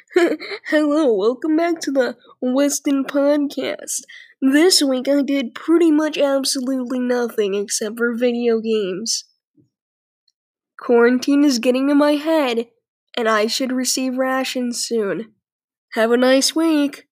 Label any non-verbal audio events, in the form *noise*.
*laughs* Hello, welcome back to the Weston Podcast. This week I did pretty much absolutely nothing except for video games. Quarantine is getting to my head, and I should receive rations soon. Have a nice week.